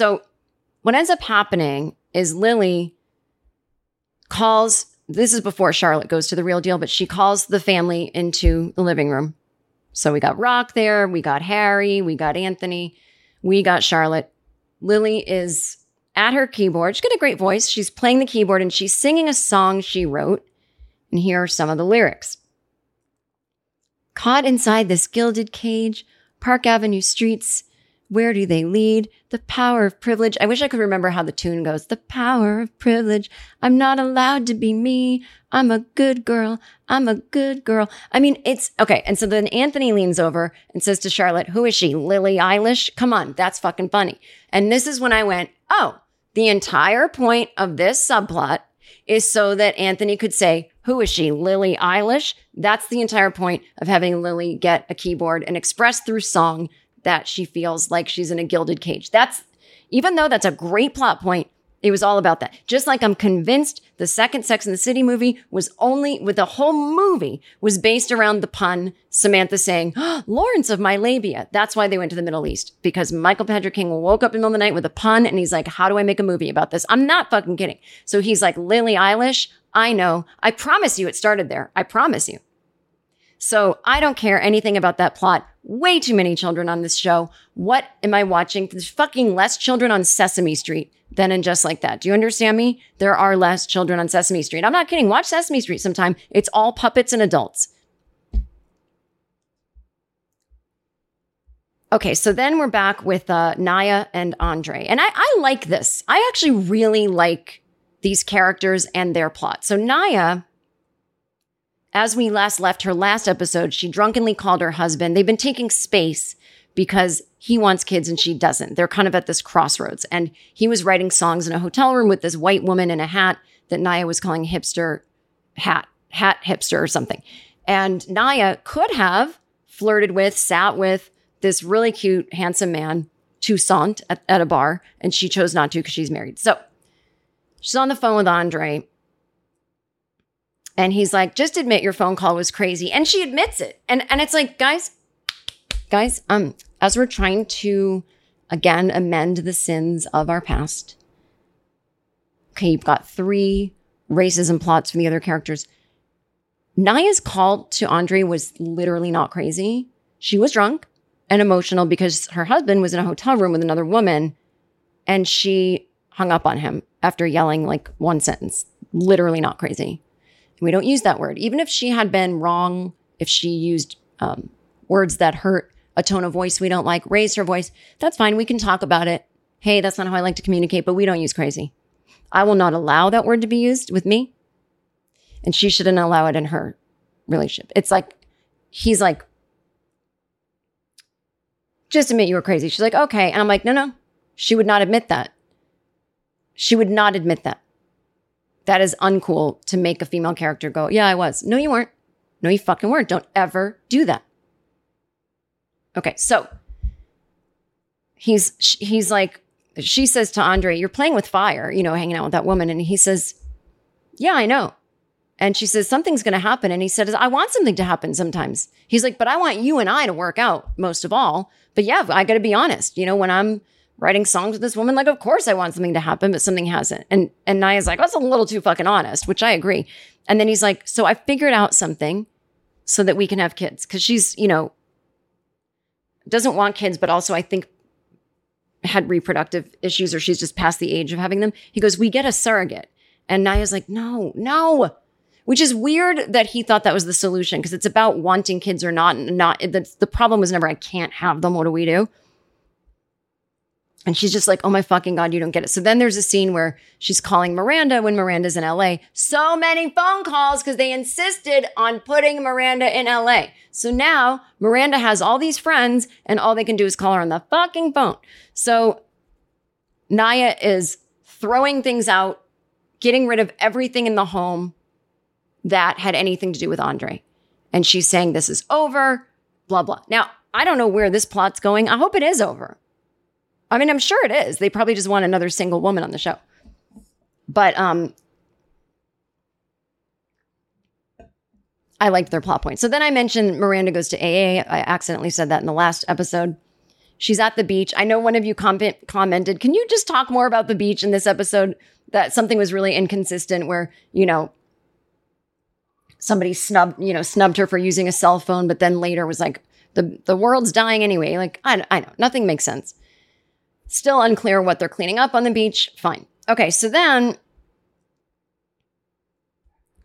So, what ends up happening is Lily calls this is before Charlotte goes to the real deal, but she calls the family into the living room. So we got Rock there, we got Harry, we got Anthony, we got Charlotte. Lily is at her keyboard. She's got a great voice. She's playing the keyboard and she's singing a song she wrote. And here are some of the lyrics. Caught inside this gilded cage, Park Avenue streets, where do they lead? The power of privilege. I wish I could remember how the tune goes. The power of privilege. I'm not allowed to be me. I'm a good girl. I'm a good girl. I mean, it's okay. And so then Anthony leans over and says to Charlotte, Who is she? Lily Eilish? Come on, that's fucking funny. And this is when I went, Oh, the entire point of this subplot is so that Anthony could say, Who is she? Lily Eilish? That's the entire point of having Lily get a keyboard and express through song that she feels like she's in a gilded cage. That's even though that's a great plot point, it was all about that. Just like I'm convinced the second Sex in the City movie was only with the whole movie was based around the pun Samantha saying, oh, Lawrence of my labia. That's why they went to the Middle East because Michael Patrick King woke up in the middle of the night with a pun and he's like, how do I make a movie about this? I'm not fucking kidding. So he's like, Lily Eilish. I know. I promise you it started there. I promise you. So I don't care anything about that plot. Way too many children on this show. What am I watching? There's fucking less children on Sesame Street than in Just Like That. Do you understand me? There are less children on Sesame Street. I'm not kidding. Watch Sesame Street sometime. It's all puppets and adults. Okay, so then we're back with uh, Nya and Andre. And I, I like this. I actually really like these characters and their plot. So Nya as we last left her last episode, she drunkenly called her husband. They've been taking space because he wants kids and she doesn't. They're kind of at this crossroads. And he was writing songs in a hotel room with this white woman in a hat that Nya was calling hipster hat, hat hipster or something. And Nya could have flirted with, sat with this really cute, handsome man, Toussaint, at, at a bar, and she chose not to because she's married. So she's on the phone with Andre and he's like, just admit your phone call was crazy. And she admits it. And and it's like, guys, guys, um, as we're trying to again amend the sins of our past. Okay, you've got three racism plots from the other characters. Nya's call to Andre was literally not crazy. She was drunk and emotional because her husband was in a hotel room with another woman and she hung up on him after yelling like one sentence. Literally not crazy. We don't use that word. Even if she had been wrong, if she used um, words that hurt, a tone of voice we don't like, raised her voice, that's fine. We can talk about it. Hey, that's not how I like to communicate, but we don't use crazy. I will not allow that word to be used with me. And she shouldn't allow it in her relationship. It's like, he's like, just admit you were crazy. She's like, okay. And I'm like, no, no. She would not admit that. She would not admit that. That is uncool to make a female character go, yeah, I was. No, you weren't. No, you fucking weren't. Don't ever do that. Okay, so he's he's like she says to Andre, "You're playing with fire, you know, hanging out with that woman." And he says, "Yeah, I know." And she says, Something's going to happen. And he says, I want something to happen sometimes. He's like, But I want you and I to work out most of all. But yeah, I got to be honest. You know, when I'm writing songs with this woman, like, of course I want something to happen, but something hasn't. And, and Nya's like, That's a little too fucking honest, which I agree. And then he's like, So I figured out something so that we can have kids. Cause she's, you know, doesn't want kids, but also I think had reproductive issues or she's just past the age of having them. He goes, We get a surrogate. And Nya's like, No, no which is weird that he thought that was the solution because it's about wanting kids or not. Not the, the problem was never I can't have them. What do we do? And she's just like, oh my fucking God, you don't get it. So then there's a scene where she's calling Miranda when Miranda's in LA. So many phone calls because they insisted on putting Miranda in LA. So now Miranda has all these friends and all they can do is call her on the fucking phone. So Nya is throwing things out, getting rid of everything in the home that had anything to do with Andre. And she's saying this is over, blah, blah. Now, I don't know where this plot's going. I hope it is over. I mean, I'm sure it is. They probably just want another single woman on the show. But um I liked their plot point. So then I mentioned Miranda goes to AA. I accidentally said that in the last episode. She's at the beach. I know one of you com- commented, can you just talk more about the beach in this episode? That something was really inconsistent where, you know, somebody snubbed, you know, snubbed her for using a cell phone, but then later was like, the, the world's dying anyway. Like, I, I know, nothing makes sense. Still unclear what they're cleaning up on the beach. Fine. Okay, so then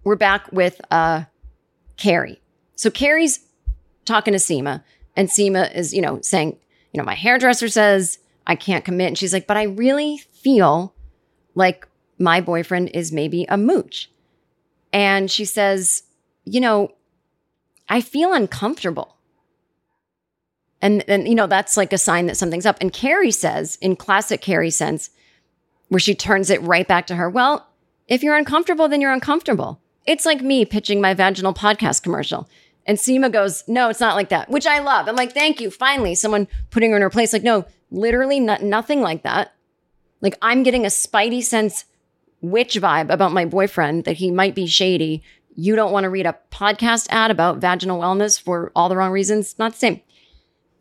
we're back with uh Carrie. So Carrie's talking to Seema, and Seema is, you know, saying, you know, my hairdresser says I can't commit. And she's like, but I really feel like my boyfriend is maybe a mooch. And she says, you know, I feel uncomfortable. And, and, you know, that's like a sign that something's up. And Carrie says, in classic Carrie sense, where she turns it right back to her, well, if you're uncomfortable, then you're uncomfortable. It's like me pitching my vaginal podcast commercial. And Seema goes, no, it's not like that, which I love. I'm like, thank you. Finally, someone putting her in her place. Like, no, literally not, nothing like that. Like, I'm getting a spidey sense witch vibe about my boyfriend that he might be shady you don't want to read a podcast ad about vaginal wellness for all the wrong reasons. Not the same.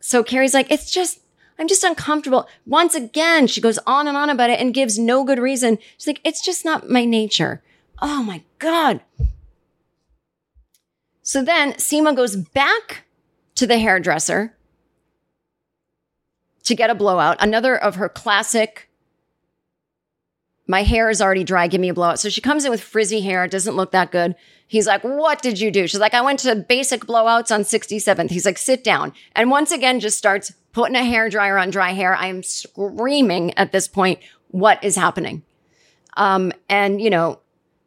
So Carrie's like, it's just, I'm just uncomfortable. Once again, she goes on and on about it and gives no good reason. She's like, it's just not my nature. Oh my God. So then Seema goes back to the hairdresser to get a blowout. Another of her classic my hair is already dry. Give me a blowout. So she comes in with frizzy hair. It doesn't look that good. He's like, What did you do? She's like, I went to basic blowouts on 67th. He's like, Sit down. And once again, just starts putting a hair dryer on dry hair. I am screaming at this point, What is happening? Um, and, you know,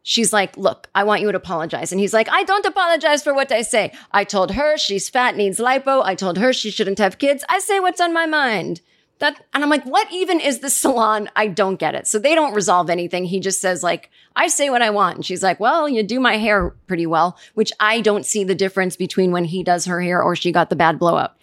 she's like, Look, I want you to apologize. And he's like, I don't apologize for what I say. I told her she's fat, needs lipo. I told her she shouldn't have kids. I say what's on my mind. That, and I'm like, what even is the salon? I don't get it. So they don't resolve anything. He just says like, I say what I want. And she's like, well, you do my hair pretty well, which I don't see the difference between when he does her hair or she got the bad blowout.